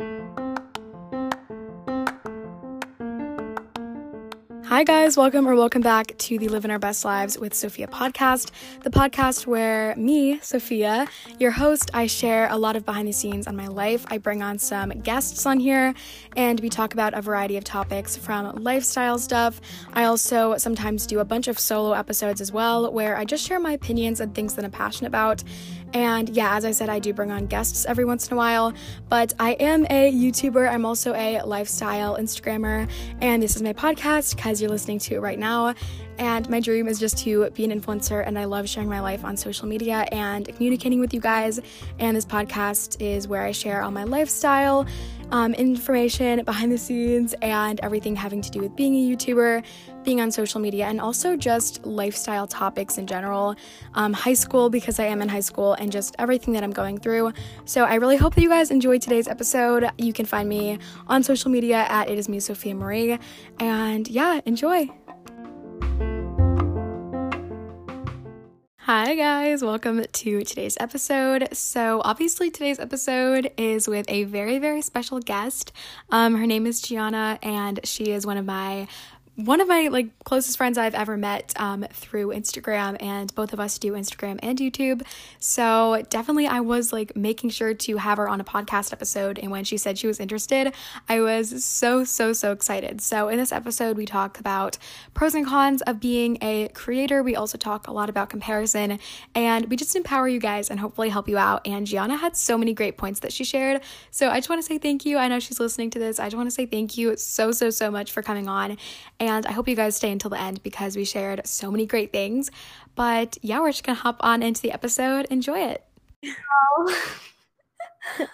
Hi, guys, welcome or welcome back to the Living Our Best Lives with Sophia podcast, the podcast where me, Sophia, your host, I share a lot of behind the scenes on my life. I bring on some guests on here and we talk about a variety of topics from lifestyle stuff. I also sometimes do a bunch of solo episodes as well where I just share my opinions and things that I'm passionate about. And yeah, as I said, I do bring on guests every once in a while, but I am a YouTuber. I'm also a lifestyle Instagrammer, and this is my podcast because you're listening to it right now. And my dream is just to be an influencer, and I love sharing my life on social media and communicating with you guys. And this podcast is where I share all my lifestyle um, information, behind the scenes, and everything having to do with being a YouTuber, being on social media, and also just lifestyle topics in general. Um, high school, because I am in high school, and just everything that I'm going through. So I really hope that you guys enjoyed today's episode. You can find me on social media at It Is Me, Sophia Marie. And yeah, enjoy. Hi, guys, welcome to today's episode. So, obviously, today's episode is with a very, very special guest. Um, her name is Gianna, and she is one of my one of my like closest friends I've ever met um, through Instagram, and both of us do Instagram and YouTube. So definitely, I was like making sure to have her on a podcast episode. And when she said she was interested, I was so so so excited. So in this episode, we talk about pros and cons of being a creator. We also talk a lot about comparison, and we just empower you guys and hopefully help you out. And Gianna had so many great points that she shared. So I just want to say thank you. I know she's listening to this. I just want to say thank you so so so much for coming on. And and I hope you guys stay until the end because we shared so many great things. But yeah, we're just gonna hop on into the episode. Enjoy it. Oh,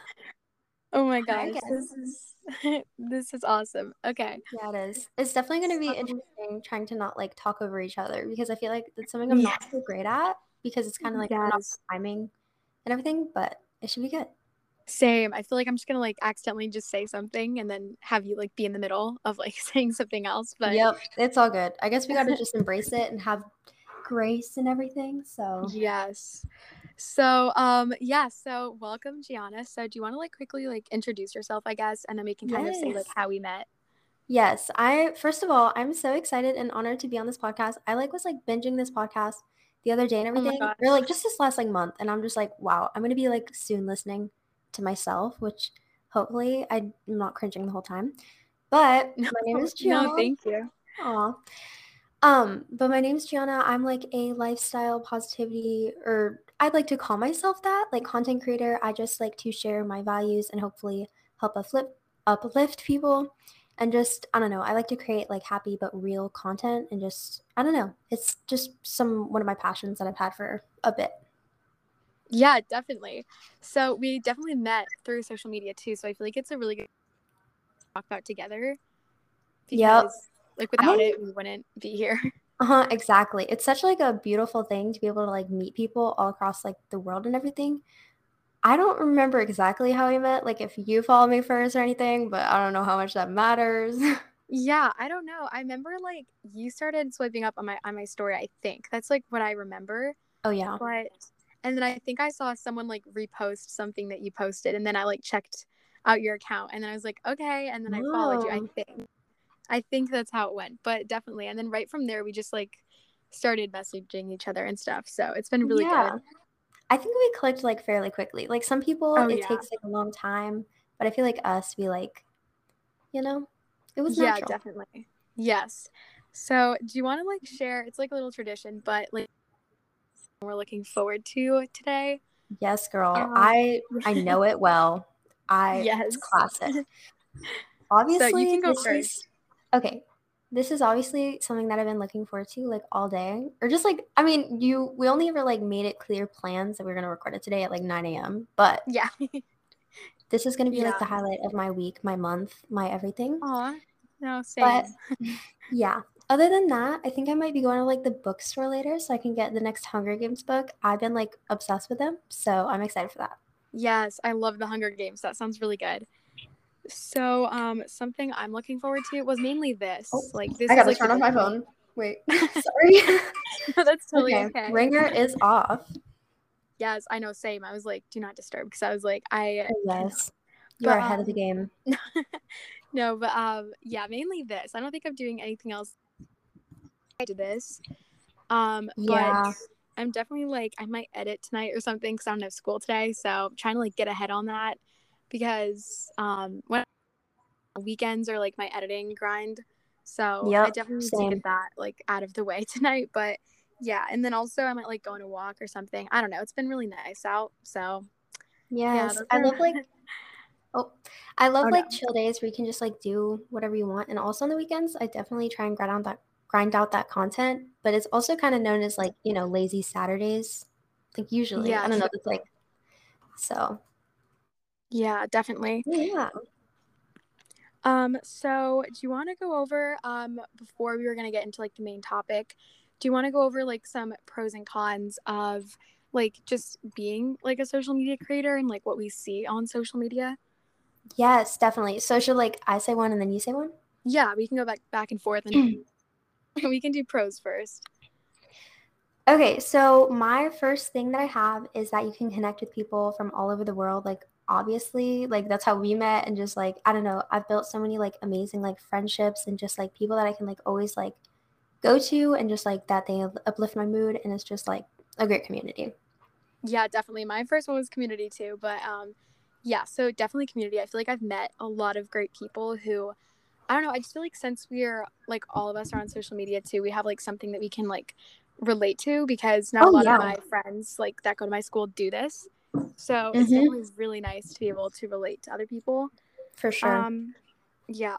oh my gosh, this is this is awesome. Okay. Yeah, it is. It's definitely going to be um, interesting trying to not like talk over each other because I feel like that's something I'm yeah. not so great at because it's kind of like yes. timing and everything, but it should be good. Same. I feel like I'm just gonna like accidentally just say something and then have you like be in the middle of like saying something else. But yep, it's all good. I guess we gotta just embrace it and have grace and everything. So yes. So um yeah, so welcome Gianna. So do you want to like quickly like introduce yourself, I guess, and then we can kind yes. of say like how we met. Yes, I first of all, I'm so excited and honored to be on this podcast. I like was like binging this podcast the other day and oh everything, oh or like just this last like month, and I'm just like, wow, I'm gonna be like soon listening to myself, which hopefully I'm not cringing the whole time. But my name is Gianna. No, thank you. Aw. Um, but my name is Gianna. I'm like a lifestyle positivity, or I'd like to call myself that, like content creator. I just like to share my values and hopefully help uplift uplift people. And just I don't know, I like to create like happy but real content and just I don't know. It's just some one of my passions that I've had for a bit. Yeah, definitely. So we definitely met through social media too. So I feel like it's a really good talk about together. Yep. like without I, it we wouldn't be here. Uh-huh, exactly. It's such like a beautiful thing to be able to like meet people all across like the world and everything. I don't remember exactly how we met, like if you follow me first or anything, but I don't know how much that matters. Yeah, I don't know. I remember like you started swiping up on my on my story, I think. That's like what I remember. Oh yeah. But and then I think I saw someone like repost something that you posted, and then I like checked out your account, and then I was like, okay, and then I followed you. I think, I think that's how it went, but definitely. And then right from there, we just like started messaging each other and stuff. So it's been really yeah. good. I think we clicked like fairly quickly. Like some people, oh, it yeah. takes like a long time, but I feel like us, we like, you know, it was natural. yeah, definitely. Yes. So do you want to like share? It's like a little tradition, but like we're looking forward to today. Yes, girl. Um, I I know it well. I yes, classic. Obviously, so you can go first. Is, okay, this is obviously something that I've been looking forward to like all day, or just like I mean, you we only ever like made it clear plans that we are gonna record it today at like nine a.m. But yeah, this is gonna be yeah. like the highlight of my week, my month, my everything. Aw, no, same. But yeah, other than that, I think I might be going to like the bookstore later so I can get the next Hunger Games book. I've been like obsessed with them, so I'm excited for that. Yes, I love the Hunger Games. That sounds really good. So, um, something I'm looking forward to was mainly this. Oh, like this. I gotta like turn off my phone. Wait, sorry. no, that's totally okay. okay. Ringer is off. Yes, I know. Same. I was like, do not disturb because I was like, I yes. You're But, ahead of the um, game. no, but um, yeah, mainly this. I don't think I'm doing anything else to this. Um, Yeah. but I'm definitely like I might edit tonight or something because I don't have school today. So I'm trying to like get ahead on that because um, when weekends are like my editing grind. So I Yep, definitely need to get that like out of the way tonight. But yeah, and then also I might like go on a walk or something. I don't know. It's been really nice out. So yeah, Yes, those I love like oh, I love oh like no. chill days where you can just like do whatever you want. And also on the weekends, I definitely try and grind out that grind out that content. But it's also kind of known as like, you know, lazy Saturdays. Like usually. I don't know, it's like so yeah, definitely. yeah. Um, so do you want to go over um before we were gonna get into like the main topic, do you want to go over like some pros and cons of like just being like a social media creator and like what we see on social media? Yes, definitely. So should like I say one and then you say one? Yeah, we can go back back and forth and we can do pros first. Okay, so my first thing that I have is that you can connect with people from all over the world. Like, obviously, like that's how we met, and just like I don't know, I've built so many like amazing like friendships and just like people that I can like always like go to, and just like that they uplift my mood, and it's just like a great community. Yeah, definitely. My first one was community too, but um yeah, so definitely community. I feel like I've met a lot of great people who I don't know, I just feel like since we're like all of us are on social media too, we have like something that we can like relate to because now a Oh lot yeah, of my friends like that go to my school do this. So it's mm-hmm, definitely really nice to be able to relate to other people. for sure. Um yeah.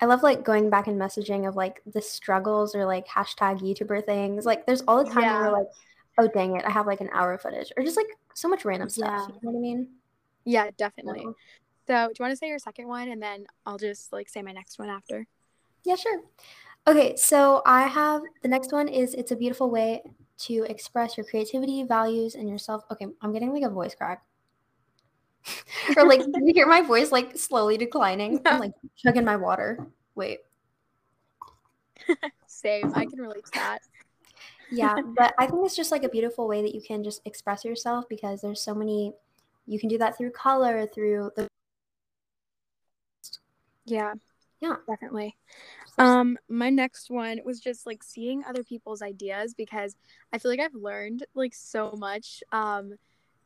I love like going back and messaging of like the struggles or like hashtag YouTuber things. Like, there's all the time where we're like, oh dang it, I have like an hour of footage, or just like so much random stuff. Yeah. You know what I mean? Yeah, definitely. So, do you want to say your second one and then I'll just like say my next one after? yeah, sure. Okay, so I have the next one is it's a beautiful way to express your creativity, values, and yourself. Okay, I'm getting like a voice crack. or like you hear my voice like slowly declining. I'm like chugging my water. Wait. Same. I can relate to that. Yeah, but I think it's just like a beautiful way that you can just express yourself because there's so many you can do that through color, through the Yeah, yeah. definitely. Um, my next one was just like seeing other people's ideas because I feel like I've learned like so much, um,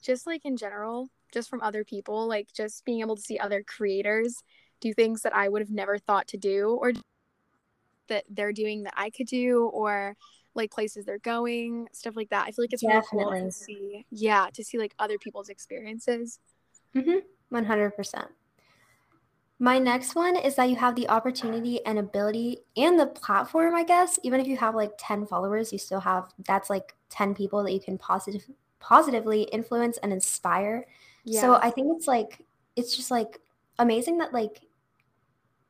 just like in general, just from other people, like just being able to see other creators do things that I would have never thought to do or that they're doing that I could do or like places they're going, stuff like that. I feel like it's really cool Definitely. to see, yeah, to see like other people's experiences. Mm-hmm. 100%. My next one is that you have the opportunity and ability and the platform, I guess. Even if you have like 10 followers, you still have that's like 10 people that you can positive positively influence and inspire. So I think it's like it's just like amazing that like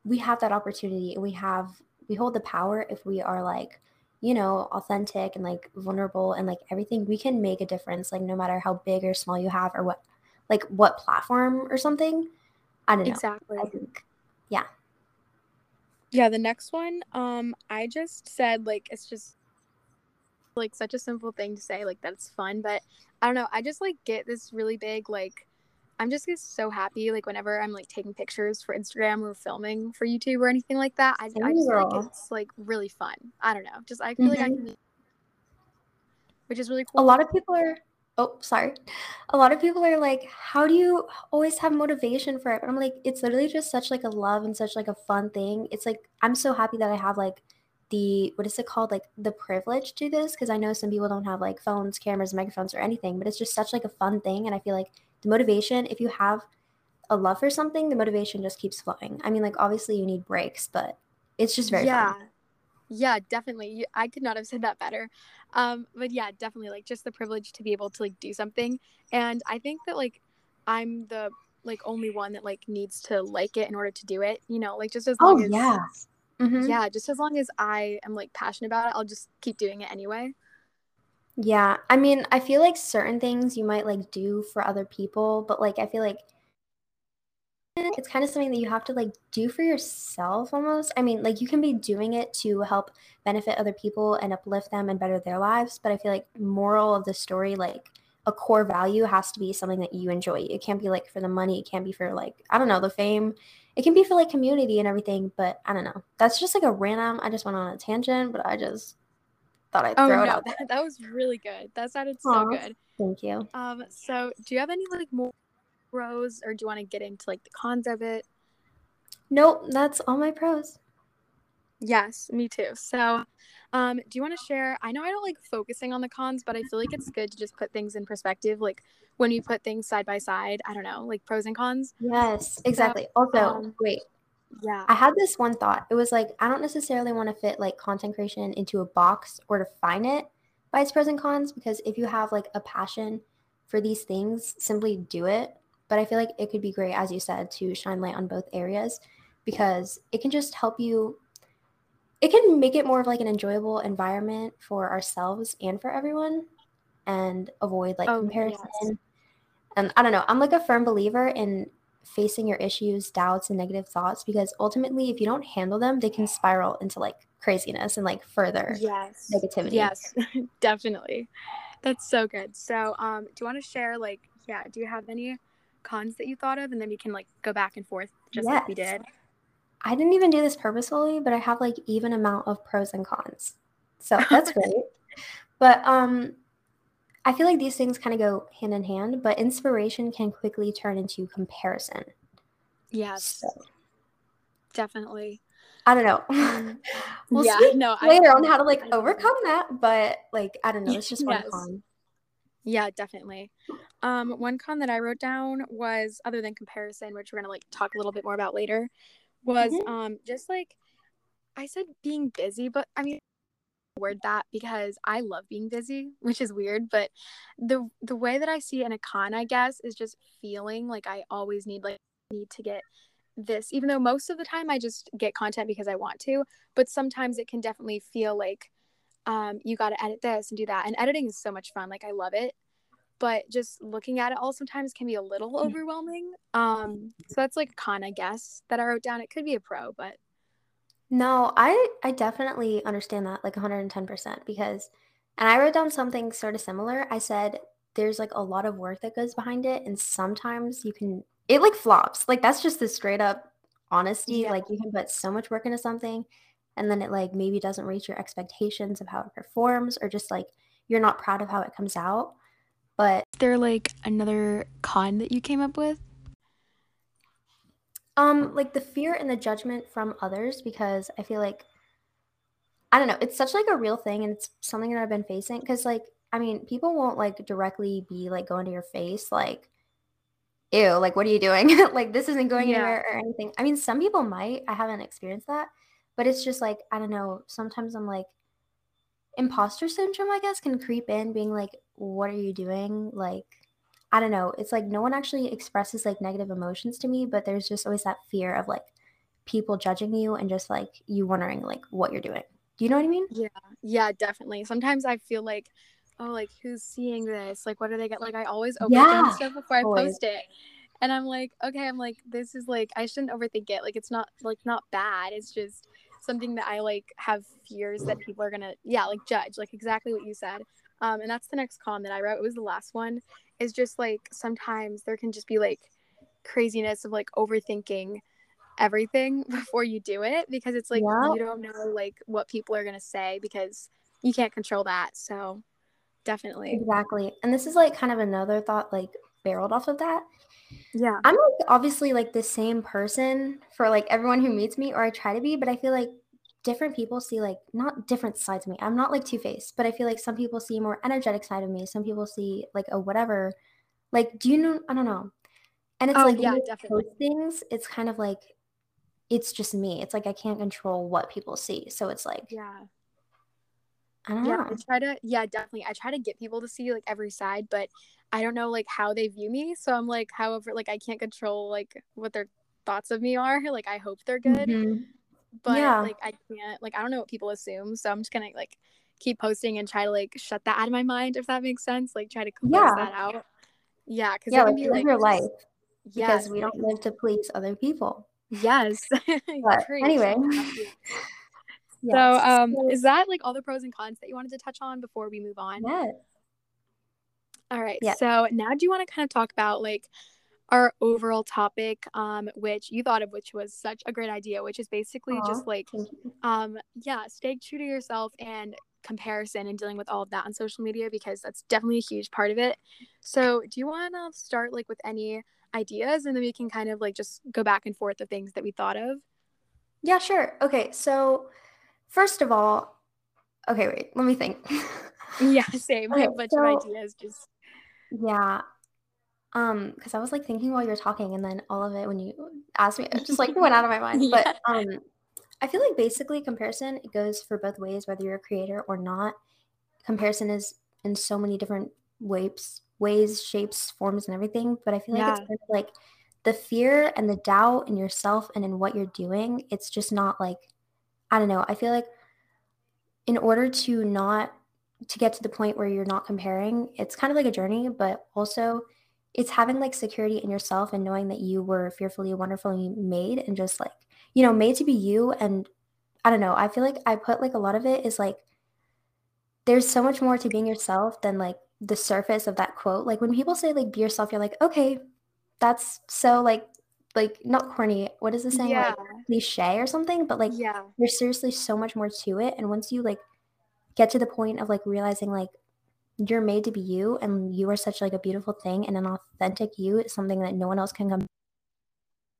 we have that opportunity and we have we hold the power if we are like you know authentic and like vulnerable and like everything we can make a difference like no matter how big or small you have or what like what platform or something i don't know exactly. i think yeah Yeah, the next one, um, I just said like it's just like such a simple thing to say, like that's fun, but I don't know, I just like get this really big like I'm just get so happy like whenever I'm like taking pictures for Instagram or filming for YouTube or anything like that. I, I just feel like it's like really fun. I don't know. Just I feel like I hmm can which is really cool. a lot of people are oh sorry. A lot of people are like how do you always have motivation for it? But i'm like it's literally just such like a love and such like a fun thing. It's like i'm so happy that i have like the what is it called? Like the privilege to this because i know some people don't have like phones cameras microphones or anything but it's just such like a fun thing and i feel like the motivation if you have a love for something the motivation just keeps flowing. I mean like obviously you need breaks but it's just very Yeah. fun Yeah, definitely. You, I could not have said that better. Um, but yeah, definitely like just the privilege to be able to like do something. And I think that like I'm the like only one that like needs to like it in order to do it. You know, like just as oh long as yeah hmm yeah, just as long as I am like passionate about it, I'll just keep doing it anyway. Yeah, I mean, I feel like certain things you might like do for other people, but like I feel like it's kind of something that you have to like do for yourself almost. I mean, like you can be doing it to help benefit other people and uplift them and better their lives, but I feel like moral of the story like a core value has to be something that you enjoy. It can't be like for the money, it can't be for like, I don't know, the fame. It can be for like community and everything, but I don't know. That's just like a random, I just went on a tangent, but I just thought I'd Oh throw it out there. that, that was really good. That sounded so Aw. good. Thank you. Um, so do you have any like more pros, or do you want to get into like the cons of it? Nope, that's all my pros. Yes, me too. So, um, do you want to share? I know I don't like focusing on the cons, but I feel like it's good to just put things in perspective. Like when you put things side by side, I don't know, like pros and cons. Yes, exactly. Also, um, wait, Yeah. I had this one thought. It was like I don't necessarily want to fit like content creation into a box or define it by its pros and cons because if you have like a passion for these things, simply do it. But I feel like it could be great, as you said, to shine light on both areas because it can just help you. It can make it more of like an enjoyable environment for ourselves and for everyone, and avoid like Oh, comparison. yes. And I don't know. I'm like a firm believer in facing your issues, doubts, and negative thoughts because ultimately, if you don't handle them, they can spiral into like craziness and like further Yes. negativity. Yes, definitely. That's so good. So, um, do you want to share like, yeah, do you have any cons that you thought of, and then we can like go back and forth just like we did. I didn't even do this purposefully, but I have like even amount of pros and cons. So that's great. But um I feel like these things kind of go hand in hand, but inspiration can quickly turn into comparison. Yes, So definitely. I don't know. Um, we'll yeah, see no, I later on agree. how to like I overcome that, but like I don't know, it's just one Yes. con. Yeah, definitely. Um, one con that I wrote down was other than comparison, which we're gonna like talk a little bit more about later, was Mhm. um just like I said being busy, but I mean word that because I love being busy, which is weird, but the the way that I see it in a con, I guess, is just feeling like I always need like need to get this, even though most of the time I just get content because I want to, but sometimes it can definitely feel like um, you got to edit this and do that. And editing is so much fun. Like I love it. But just looking at it all sometimes can be a little overwhelming. Um, so that's like a con, I guess, that I wrote down. It could be a pro, but No, I I definitely understand that like 110% because and I wrote down something sort of similar. I said there's like a lot of work that goes behind it and sometimes you can it like flops. Like that's just the straight up honesty. Yeah. Like you can put so much work into something and then it like maybe doesn't reach your expectations of how it performs or just like you're not proud of how it comes out. But is there like another con that you came up with? Um, like the fear and the judgment from others because I feel like I don't know, it's such like a real thing and it's something that I've been facing because like I mean, people won't like directly be like going to your face like ew, like what are you doing? like this isn't going Yeah. anywhere or anything. I mean, some people might. I haven't experienced that, but it's just like I don't know, sometimes I'm like imposter syndrome I guess can creep in being like what are you doing? Like I don't know. It's like no one actually expresses like negative emotions to me, but there's just always that fear of like people judging you and just like you wondering like what you're doing. Do you know what I mean? Yeah, yeah, definitely. Sometimes I feel like, oh, like who's seeing this? Like, what do they get? Like, I always overthink Yeah, stuff before I always. post it, and I'm like, okay, I'm like, this is like, I shouldn't overthink it. Like, it's not like not bad. It's just something that I like have fears that people are gonna, yeah, like judge. Like exactly what you said. Um, and that's the next con that I wrote. It was the last one. Is just like sometimes there can just be like craziness of like overthinking everything before you do it because it's like Yeah. you don't know like what people are gonna say because you can't control that. So definitely, Exactly. And this is like kind of another thought like barreled off of that. yeah, I'm like obviously like the same person for like everyone who meets me, or I try to be, but I feel like different people see like not different sides of me. I'm not like two faced, but I feel like some people see a more energetic side of me. Some people see like a whatever. Like, do you know? I don't know. And it's Oh, like yeah, definitely. things, it's kind of like it's just me. It's like I can't control what people see. So it's like yeah, I don't yeah. know. I try to, yeah, definitely. I try to get people to see like every side, but I don't know like how they view me. So I'm like, however, like I can't control like what their thoughts of me are. Like I hope they're good, Mhm. but Yeah. like I can't. Like I don't know what people assume. So I'm just gonna like keep posting and try to like shut that out of my mind if that makes sense. Like try to close Yeah. that out. Yeah, because Yeah, like be live like your life because yes, we don't live to please other people. Yes. But anyway. Yes. So, um, So- is that like all the pros and cons that you wanted to touch on before we move on? yes. All right. Yeah. So now do you want to kind of talk about like our overall topic, um, which you thought of, which was such a great idea, which is basically Aw, just like, um, yeah, stay true to yourself and comparison and dealing with all of that on social media because that's definitely a huge part of it. So do you want to start like with any ideas and then we can kind of like just go back and forth the things that we thought of? Yeah, sure. Okay, so first of all, okay, wait, let me think. Yeah, same. I have a Okay, bunch of ideas. Just yeah, um, because I was like thinking while you were talking, and then all of it when you asked me, it just like went out of my mind. yeah, But um, I feel like basically comparison it goes for both ways, whether you're a creator or not. Comparison is in so many different ways, ways, shapes, forms, and everything. But I feel like it's kind of like the fear and the doubt in yourself and in what you're doing. It's just not like I don't know. I feel like in order to not to get to the point where you're not comparing, it's kind of like a journey, but also it's having like security in yourself and knowing that you were fearfully wonderfully made and just like, you know, made to be you. And I don't know, I feel like I put like a lot of it is like there's so much more to being yourself than like the surface of that quote. Like when people say like be yourself, you're like, okay, that's so like like not corny. What is the saying? yeah, Like cliche or something, but like yeah, there's seriously so much more to it. And once you like get to the point of like realizing like you're made to be you and you are such like a beautiful thing and an authentic you is something that no one else can come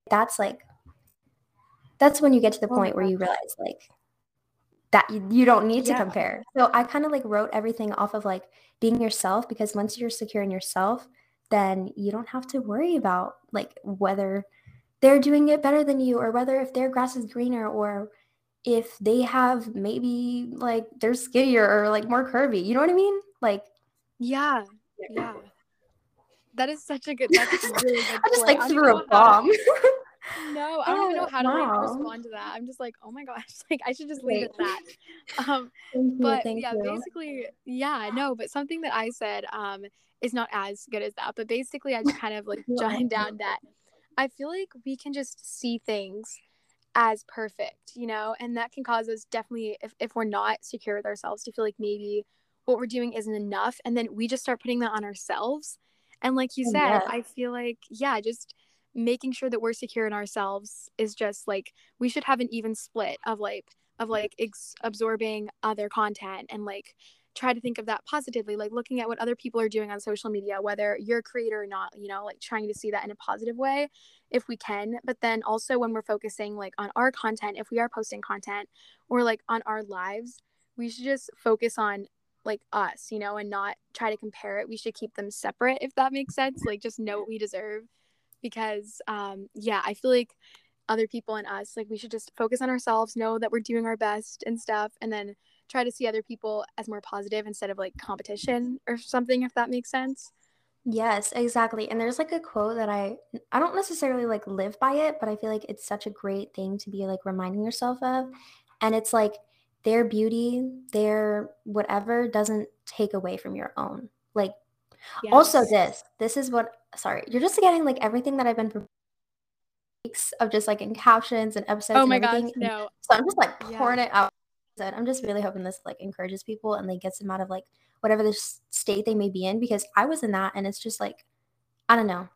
that's like that's when you get to the oh point where you realize like that you, you don't need to compare so i kind of like wrote everything off of like being yourself because once you're secure in yourself then you don't have to worry about like whether they're doing it better than you or whether if their grass is greener or if they have maybe like they're skinnier or like more curvy you know what i mean like yeah, yeah. That is such a good. That's a really good I just like I threw a to. bomb. No, I don't even know oh, how to like respond to that. I'm just like, oh my gosh, like I should just leave it at that. Um, Thank but Thank yeah, you. basically, yeah, no, but something that I said um is not as good as that. But basically, I just kind of like jotted down that I feel like we can just see things as perfect, you know, and that can cause us definitely if if we're not secure with ourselves to feel like maybe what we're doing isn't enough, and then we just start putting that on ourselves. And like you Oh, said, yes. I feel like yeah, just making sure that we're secure in ourselves is just like we should have an even split of like of like ex- absorbing other content and like try to think of that positively like looking at what other people are doing on social media whether you're a creator or not you know like trying to see that in a positive way if we can. But then also when we're focusing like on our content if we are posting content or like on our lives we should just focus on like us you know and not try to compare it. We should keep them separate if that makes sense like just know what we deserve. Because um yeah i feel like other people and us like we should just focus on ourselves know that we're doing our best and stuff and then try to see other people as more positive instead of like competition or something if that makes sense Yes, exactly. And there's like a quote that I I don't necessarily like live by it, but I feel like it's such a great thing to be like reminding yourself of. And it's like their beauty, their whatever doesn't take away from your own. Like also this, this is what sorry, you're just getting like everything that I've been weeks of just like in captions and episodes oh and my gosh no so I'm just like yeah pouring it out. And I'm just really hoping this like encourages people and like gets them out of like whatever the state they may be in because I was in that and it's just like I don't know.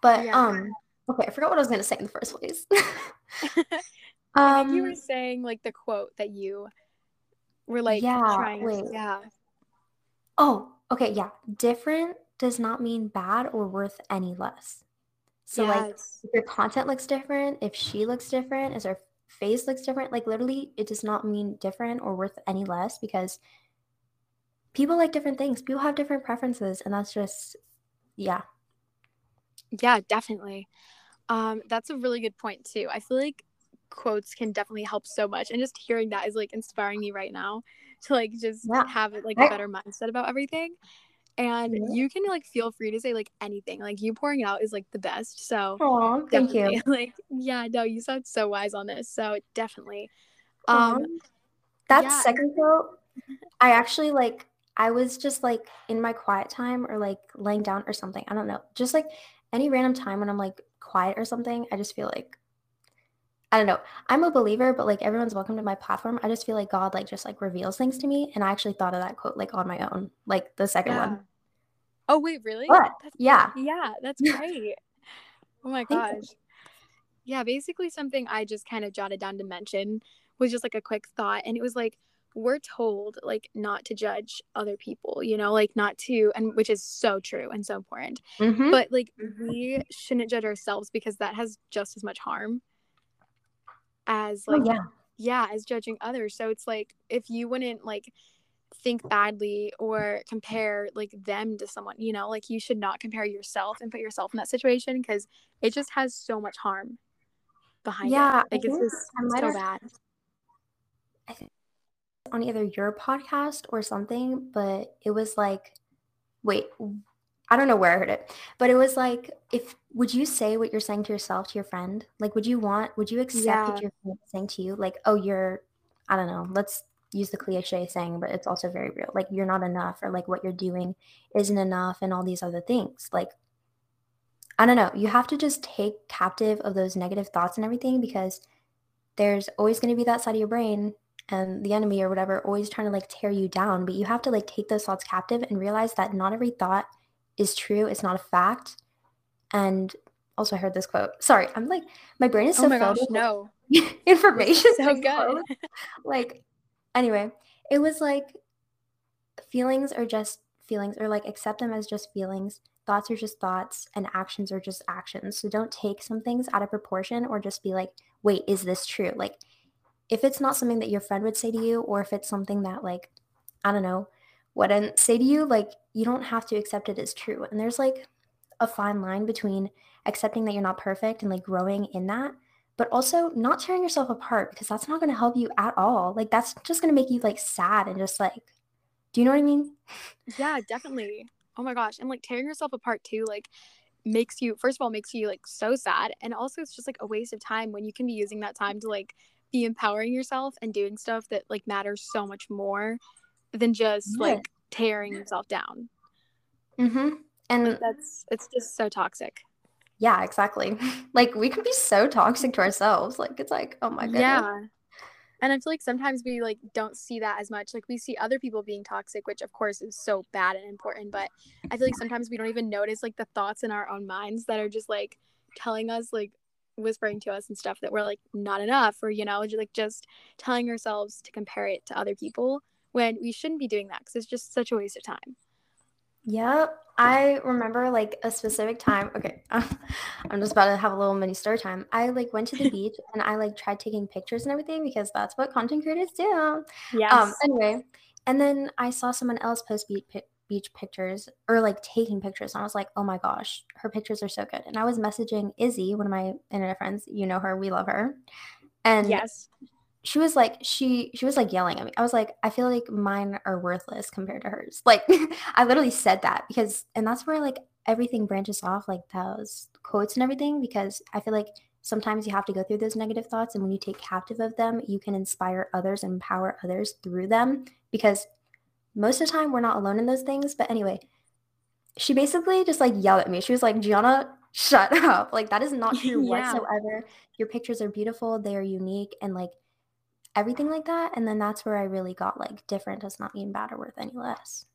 But yeah um okay, I forgot what I was gonna say in the first place. think you were um saying like the quote that you were like yeah, trying wait. yeah Oh, okay, yeah. Different does not mean bad or worth any less. So like if your content looks different, if she looks different, if her face looks different, like literally it does not mean different or worth any less because people like different things. People have different preferences and that's just yeah. yeah definitely um that's a really good point too i feel like quotes can definitely help so much and just hearing that is like inspiring me right now to like just Yeah. have like a better mindset about everything and yeah. you can like feel free to say like anything like you pouring it out is like the best so Aw, thank you. like yeah no you sound so wise on this so definitely Aw. um That yeah second quote, I actually like I was just like in my quiet time or like laying down or something. I don't know. Just like any random time when I'm like quiet or something, I just feel like I don't know. I'm a believer, but like everyone's welcome to my platform. I just feel like God like just like reveals things to me. And I actually thought of that quote like on my own, like the second yeah one. Oh wait, really? But That's, yeah, yeah, that's great. oh my gosh. Yeah, basically something I just kind of jotted down to mention was just like a quick thought and it was like we're told like not to judge other people, you know, like not to and which is so true and so important. Mhm. But like we shouldn't judge ourselves because that has just as much harm as Oh, like yeah. yeah, as judging others. So it's like if you wouldn't like think badly or compare like them to someone, you know, like you should not compare yourself and put yourself in that situation because it just has so much harm behind Yeah, it. I Like it's just so have bad. I think on either your podcast or something, but it was like, wait, I don't know where I heard it, but it was like, if would you say what you're saying to yourself to your friend? Like, would you want, would you accept Yeah. what your friend is saying to you? Like, oh, you're, I don't know, let's use the cliche saying, but it's also very real. Like, you're not enough, or like what you're doing isn't enough, and all these other things. Like, I don't know. You have to just take captive of those negative thoughts and everything because there's always going to be that side of your brain and the enemy or whatever always trying to like tear you down. But you have to like take those thoughts captive and realize that not every thought is true. It's not a fact. And also, I heard this quote. Sorry, I'm like, my brain is oh so Oh my filled gosh, no. information. So good. Like, anyway, it was like feelings are just feelings, or like accept them as just feelings. Thoughts are just thoughts, and actions are just actions. So don't take some things out of proportion or just be like, wait, is this true? Like, if it's not something that your friend would say to you, or if it's something that, like, I don't know, wouldn't say to you, like, you don't have to accept it as true. And there's like a fine line between accepting that you're not perfect and like growing in that but also not tearing yourself apart because that's not going to help you at all. Like that's just going to make you like sad and just like do you know what I mean? Yeah, definitely. Oh my gosh. And like tearing yourself apart too, like makes you first of all makes you like so sad and also it's just like a waste of time when you can be using that time to like be empowering yourself and doing stuff that like matters so much more than just Yeah. like tearing yourself down. Mhm. And Like that's it's just so toxic. yeah, exactly. like we can be so toxic to ourselves. Like it's like, oh my goodness. Yeah. And I feel like sometimes we like don't see that as much. Like we see other people being toxic, which of course is so bad and important, but I feel like sometimes we don't even notice like the thoughts in our own minds that are just like telling us like whispering to us and stuff that we're like not enough or you know, just, like just telling ourselves to compare it to other people when we shouldn't be doing that because it's just such a waste of time. Yep. I remember like a specific time. Okay. I'm just about to have a little mini story time. I like went to the beach and I like tried taking pictures and everything because that's what content creators do. Yes. Um, anyway, and then I saw someone else post beach, beach pictures or like taking pictures, and I was like, oh my gosh, her pictures are so good. And I was messaging Izzy, one of my internet friends. You know her, we love her. And yes. She was like, she she was like yelling at me. I was like, I feel like mine are worthless compared to hers. Like, I literally said that because, and that's where like everything branches off, like those quotes and everything. Because I feel like sometimes you have to go through those negative thoughts and when you take captive of them you can inspire others and empower others through them because most of the time we're not alone in those things but anyway she basically just like yelled at me she was like gianna shut up like that is not true Yeah. whatsoever your pictures are beautiful they are unique and like everything like that and then that's where i really got like different does not mean bad or worth any less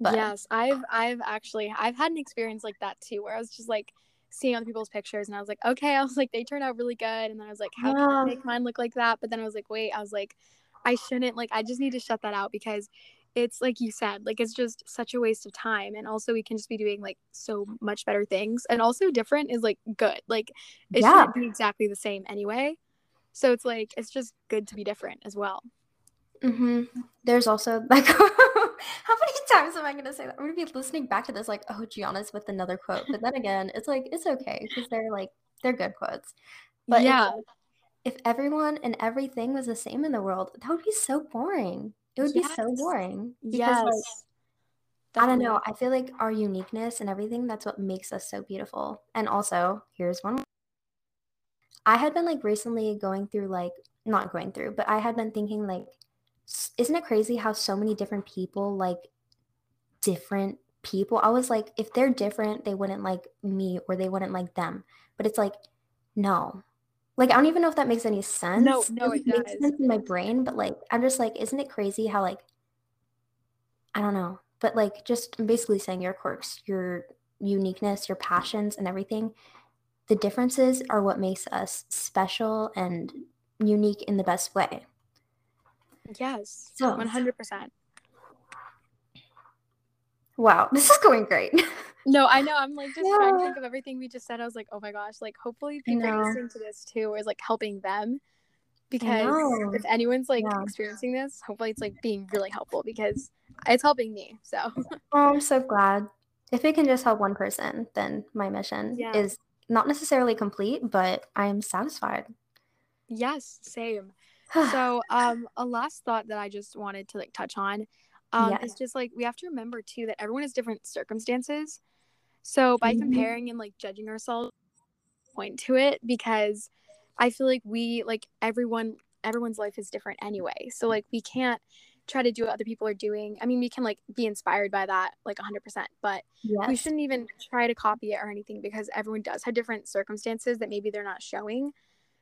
but yes, I've I've actually I've had an experience like that too, where I was just like seeing other people's pictures, and I was like, okay, I was like, they turned out really good, and then I was like, how can I make mine look like that? But then I was like, wait, I was like, I shouldn't like, I just need to shut that out because it's like you said, like it's just such a waste of time, and also we can just be doing like so much better things, and also different is like good, like it Yeah. shouldn't be exactly the same anyway. So it's like it's just good to be different as well. hmm There's also like, how many times am I gonna say that? I'm gonna be listening back to this like, oh, Gianna's with another quote. But then again, it's like it's okay because they're like they're good quotes. But yeah, if everyone and everything was the same in the world, that would be so boring. It would be so boring because yes. like I don't know. I feel like our uniqueness and everything, that's what makes us so beautiful. And also, here's one. I had been like recently going through like not going through, but I had been thinking like isn't it crazy how so many different people like different people? I was like if they're different, they wouldn't like me or they wouldn't like them. But it's like no. Like I don't even know if that makes any sense. no, no it makes does. sense in my brain, but like I'm just like isn't it crazy how like I don't know. but like just basically saying your quirks, your uniqueness, your passions, and everything. The differences are what makes us special and unique in the best way. Yes. So 100%. Wow, this is going great. no, I know. I'm like just yeah. trying to think of everything we just said. I was like, oh my gosh, like hopefully people listening to this too is like helping them. Because if anyone's like yeah. experiencing this, hopefully it's like being really helpful because it's helping me. So oh, I'm so glad. If it can just help one person, then my mission yeah. is not necessarily complete, but I am satisfied. Yes, same. so um a last thought that I just wanted to like touch on um, yeah. It's just like we have to remember too that everyone has different circumstances. So by mm-hmm. comparing and like judging ourselves, point to it because I feel like we like everyone everyone's life is different anyway. So like we can't try to do what other people are doing. I mean, we can like be inspired by that like 100%, but yes. we shouldn't even try to copy it or anything because everyone does have different circumstances that maybe they're not showing.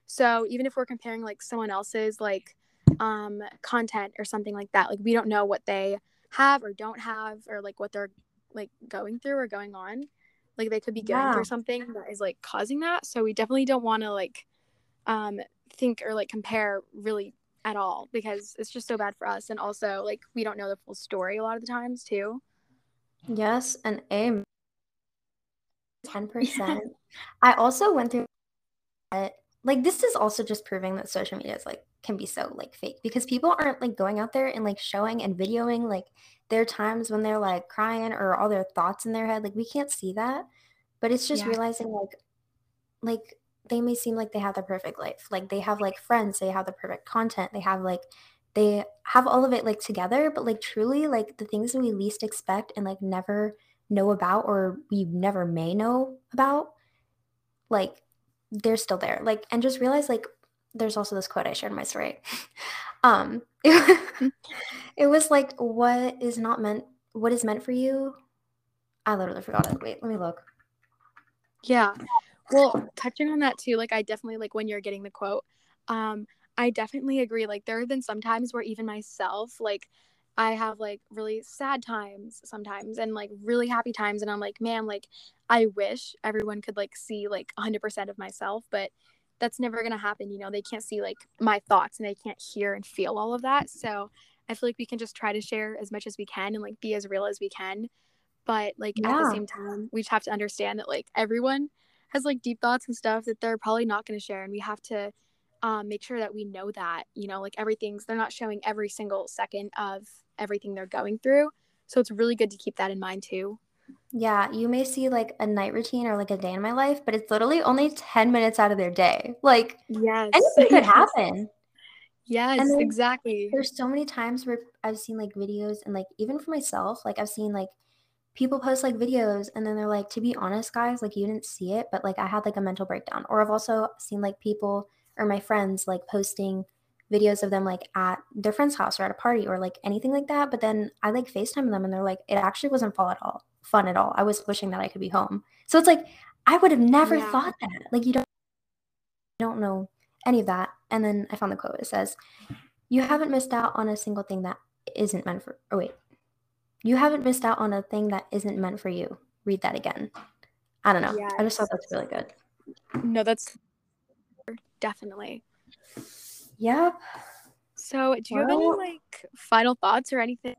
So even if we're comparing like someone else's like um, content or something like that. Like we don't know what they have or don't have or like what they're like going through or going on. Like they could be going yeah. through something that is like causing that. So we definitely don't want to like um, think or like compare really at all because it's just so bad for us. And also like we don't know the full story a lot of the times too. Yes, and aim. Ten percent. I also went through like this is also just proving that social media is like can be so like fake because people aren't like going out there and like showing and videoing like their times when they're like crying or all their thoughts in their head like we can't see that but it's just yeah. realizing like like they may seem like they have the perfect life like they have like friends they have the perfect content they have like they have all of it like together but like truly like the things that we least expect and like never know about or we never may know about like they're still there like and just realize like there's also this quote I shared in my story. um, it, it was like, "What is not meant? What is meant for you?" I literally forgot it. Wait, let me look. Yeah. Well, touching on that too, like I definitely like when you're getting the quote. Um, I definitely agree. Like there have been some times where even myself, like I have like really sad times sometimes and like really happy times and I'm like, man, like I wish everyone could like see like 100% of myself, but that's never going to happen you know they can't see like my thoughts and they can't hear and feel all of that so i feel like we can just try to share as much as we can and like be as real as we can but like yeah. at the same time we just have to understand that like everyone has like deep thoughts and stuff that they're probably not going to share and we have to um, make sure that we know that you know like everything's they're not showing every single second of everything they're going through so it's really good to keep that in mind too yeah, you may see like a night routine or like a day in my life, but it's literally only 10 minutes out of their day. Like, yes, anything could happen. Yes, exactly. There's so many times where I've seen like videos and like even for myself, like I've seen like people post like videos and then they're like, to be honest, guys, like you didn't see it, but like I had like a mental breakdown. Or I've also seen like people or my friends like posting videos of them like at their friend's house or at a party or like anything like that. But then I like FaceTime them and they're like, it actually wasn't fun at all fun at all. I was wishing that I could be home. So it's like I would have never yeah. thought that. Like you don't you don't know any of that. And then I found the quote. It says, "You haven't missed out on a single thing that isn't meant for." Oh wait, you haven't missed out on a thing that isn't meant for you. Read that again. I don't know. Yes. I just thought that's really good. No, that's definitely. Yep. So, do you well, have any like final thoughts or anything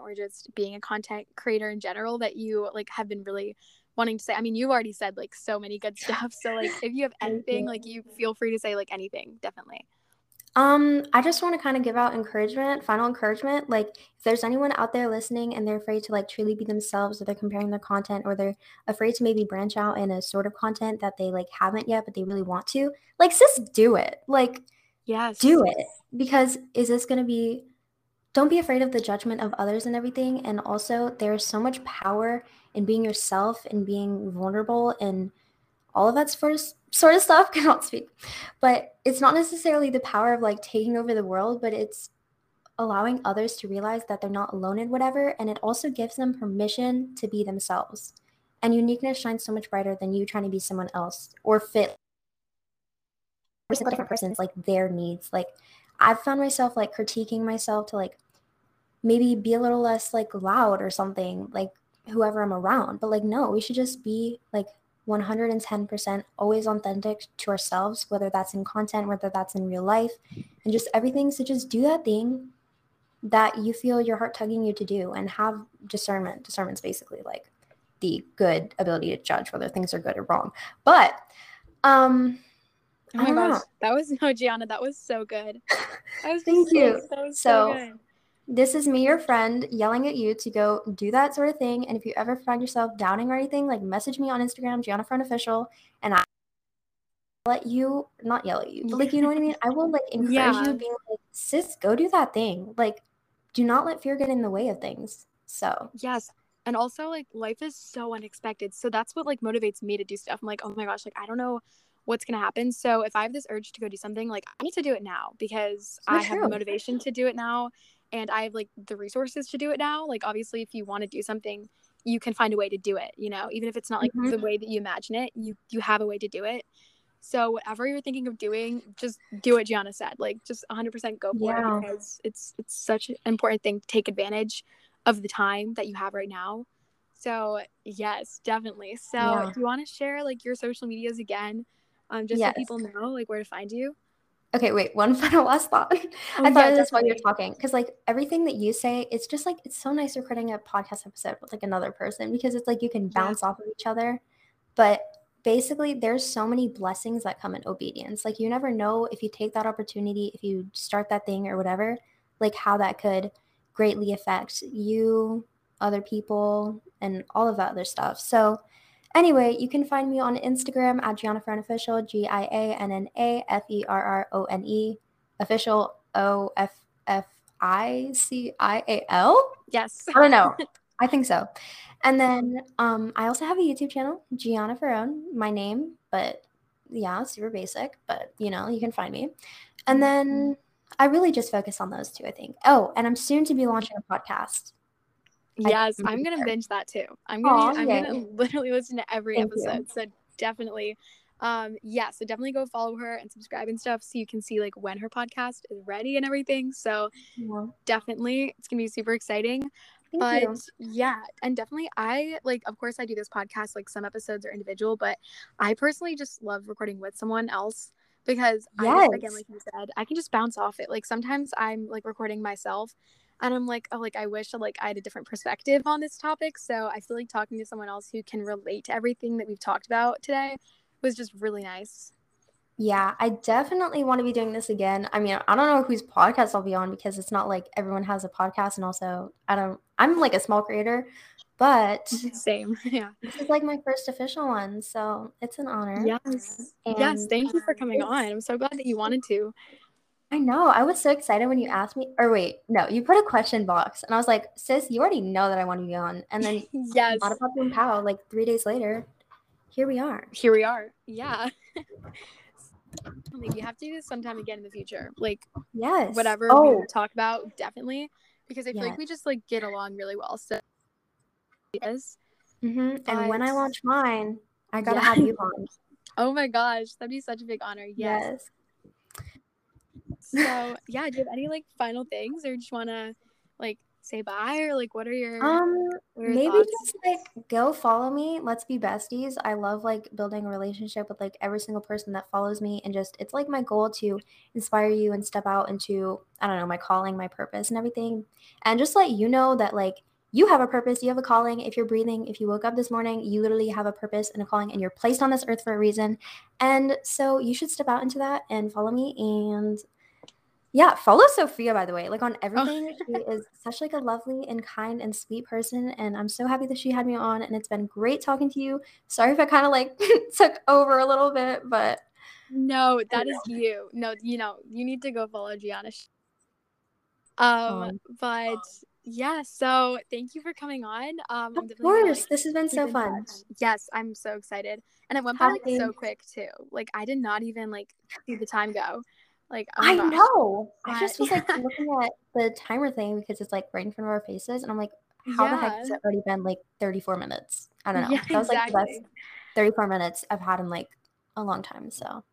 or just being a content creator in general that you like have been really wanting to say? I mean, you've already said like so many good stuff. So like if you have anything, like you feel free to say like anything, definitely. Um, I just want to kind of give out encouragement, final encouragement. Like if there's anyone out there listening and they're afraid to like truly be themselves or they're comparing their content or they're afraid to maybe branch out in a sort of content that they like haven't yet but they really want to, like just do it. Like yes. Do it. Because is this going to be don't be afraid of the judgment of others and everything. And also, there's so much power in being yourself and being vulnerable and all of that sort of, sort of stuff. Cannot speak, but it's not necessarily the power of like taking over the world, but it's allowing others to realize that they're not alone in whatever. And it also gives them permission to be themselves. And uniqueness shines so much brighter than you trying to be someone else or fit every single different person's like their needs. Like I've found myself like critiquing myself to like maybe be a little less like loud or something, like whoever I'm around. But like, no, we should just be like 110% always authentic to ourselves, whether that's in content, whether that's in real life, and just everything. So just do that thing that you feel your heart tugging you to do and have discernment. Discernment's basically like the good ability to judge whether things are good or wrong. But um Oh my gosh, know. that was no Gianna, that was so good. Was Thank so, you. So, so, so this is me, your friend, yelling at you to go do that sort of thing. And if you ever find yourself doubting or anything, like message me on Instagram, Gianna Ferrone Official, and I let you not yell at you, but like you know what I mean. I will like encourage yeah. you, being like, sis, go do that thing. Like, do not let fear get in the way of things. So yes, and also like life is so unexpected, so that's what like motivates me to do stuff. I'm like, oh my gosh, like I don't know what's going to happen. So if I have this urge to go do something, like I need to do it now because I have the motivation to do it now and I have like the resources to do it now. Like obviously if you want to do something, you can find a way to do it, you know, even if it's not like mm-hmm. the way that you imagine it, you you have a way to do it. So whatever you're thinking of doing, just do what Gianna said. Like just 100% go for yeah. it because it's it's such an important thing to take advantage of the time that you have right now. So yes, definitely. So yeah. do you want to share like your social medias again? Um, just yes. so people know like where to find you. Okay, wait, one final last thought. Oh, I thought this while you're talking because, like, everything that you say, it's just like it's so nice recording a podcast episode with like another person because it's like you can bounce yeah. off of each other. But basically, there's so many blessings that come in obedience. Like, you never know if you take that opportunity, if you start that thing or whatever, like how that could greatly affect you, other people, and all of that other stuff. So, Anyway, you can find me on Instagram at Gianna Ferrone Official, G I A N N A F E R R O N E, official O F F I C I A L. Yes. I don't know. I think so. And then um, I also have a YouTube channel, Gianna Ferrone, my name, but yeah, super basic, but you know, you can find me. And then I really just focus on those two, I think. Oh, and I'm soon to be launching a podcast. Yes, I'm gonna binge that too. I'm gonna Aww, I'm gonna literally listen to every Thank episode. You. So definitely um yeah so definitely go follow her and subscribe and stuff so you can see like when her podcast is ready and everything so yeah. definitely it's gonna be super exciting Thank but you. yeah and definitely i like of course i do this podcast like some episodes are individual but i personally just love recording with someone else because yes. I, again like you said i can just bounce off it like sometimes i'm like recording myself and i'm like oh like i wish like i had a different perspective on this topic. So i feel like talking to someone else who can relate to everything that we've talked about today was just really nice. Yeah i definitely want to be doing this again. I mean i don't know whose podcast i'll be on because it's not like everyone has a podcast and also i don't i'm like a small creator but same yeah. this is like my first official one so it's an honor. Yes. And, yes thank you for um, coming on. I'm so glad that you wanted to I know. I was so excited when you asked me. Or wait, no, you put a question box, and I was like, "Sis, you already know that I want to be on." And then yes, about boom pow. Like three days later, here we are. Here we are. Yeah. like you have to do this sometime again in the future. Like yes, whatever oh. we talk about, definitely, because I feel yes. like we just like get along really well. So yes. Mm-hmm. And when I launch mine, I gotta yeah. have you on. Oh my gosh, that'd be such a big honor. Yes. yes. So yeah, do you have any like final things, or just want to like say bye, or like what are your um your maybe thoughts? just like go follow me. Let's be besties. I love like building a relationship with like every single person that follows me, and just it's like my goal to inspire you and step out into I don't know my calling, my purpose, and everything, and just let you know that like you have a purpose, you have a calling. If you're breathing, if you woke up this morning, you literally have a purpose and a calling, and you're placed on this earth for a reason. And so you should step out into that and follow me. And yeah, follow Sophia by the way. Like on oh. everything, oh. she is such like a lovely and kind and sweet person, and I'm so happy that she had me on. And it's been great talking to you. Sorry if I kind of like took over a little bit, but no, that is you. No, you know you need to go follow Gianna. Um, um but yeah, so thank you for coming on. Um, of course, like, this has been so fun. Yes, I'm so excited, and it went by like so quick too. Like I did not even like see the time go. Like oh I know. I just was like looking at the timer thing because it's like right in front of our faces, and I'm like, how yeah. the heck has it already been like 34 minutes? I don't know. Yeah, that was like exactly. the best 34 minutes I've had in like a long time. So.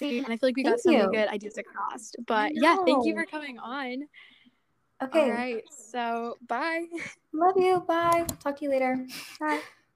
And I feel like we thank got some good ideas across. But yeah, thank you for coming on. Okay. All right. So bye. Love you. Bye. Talk to you later. Bye.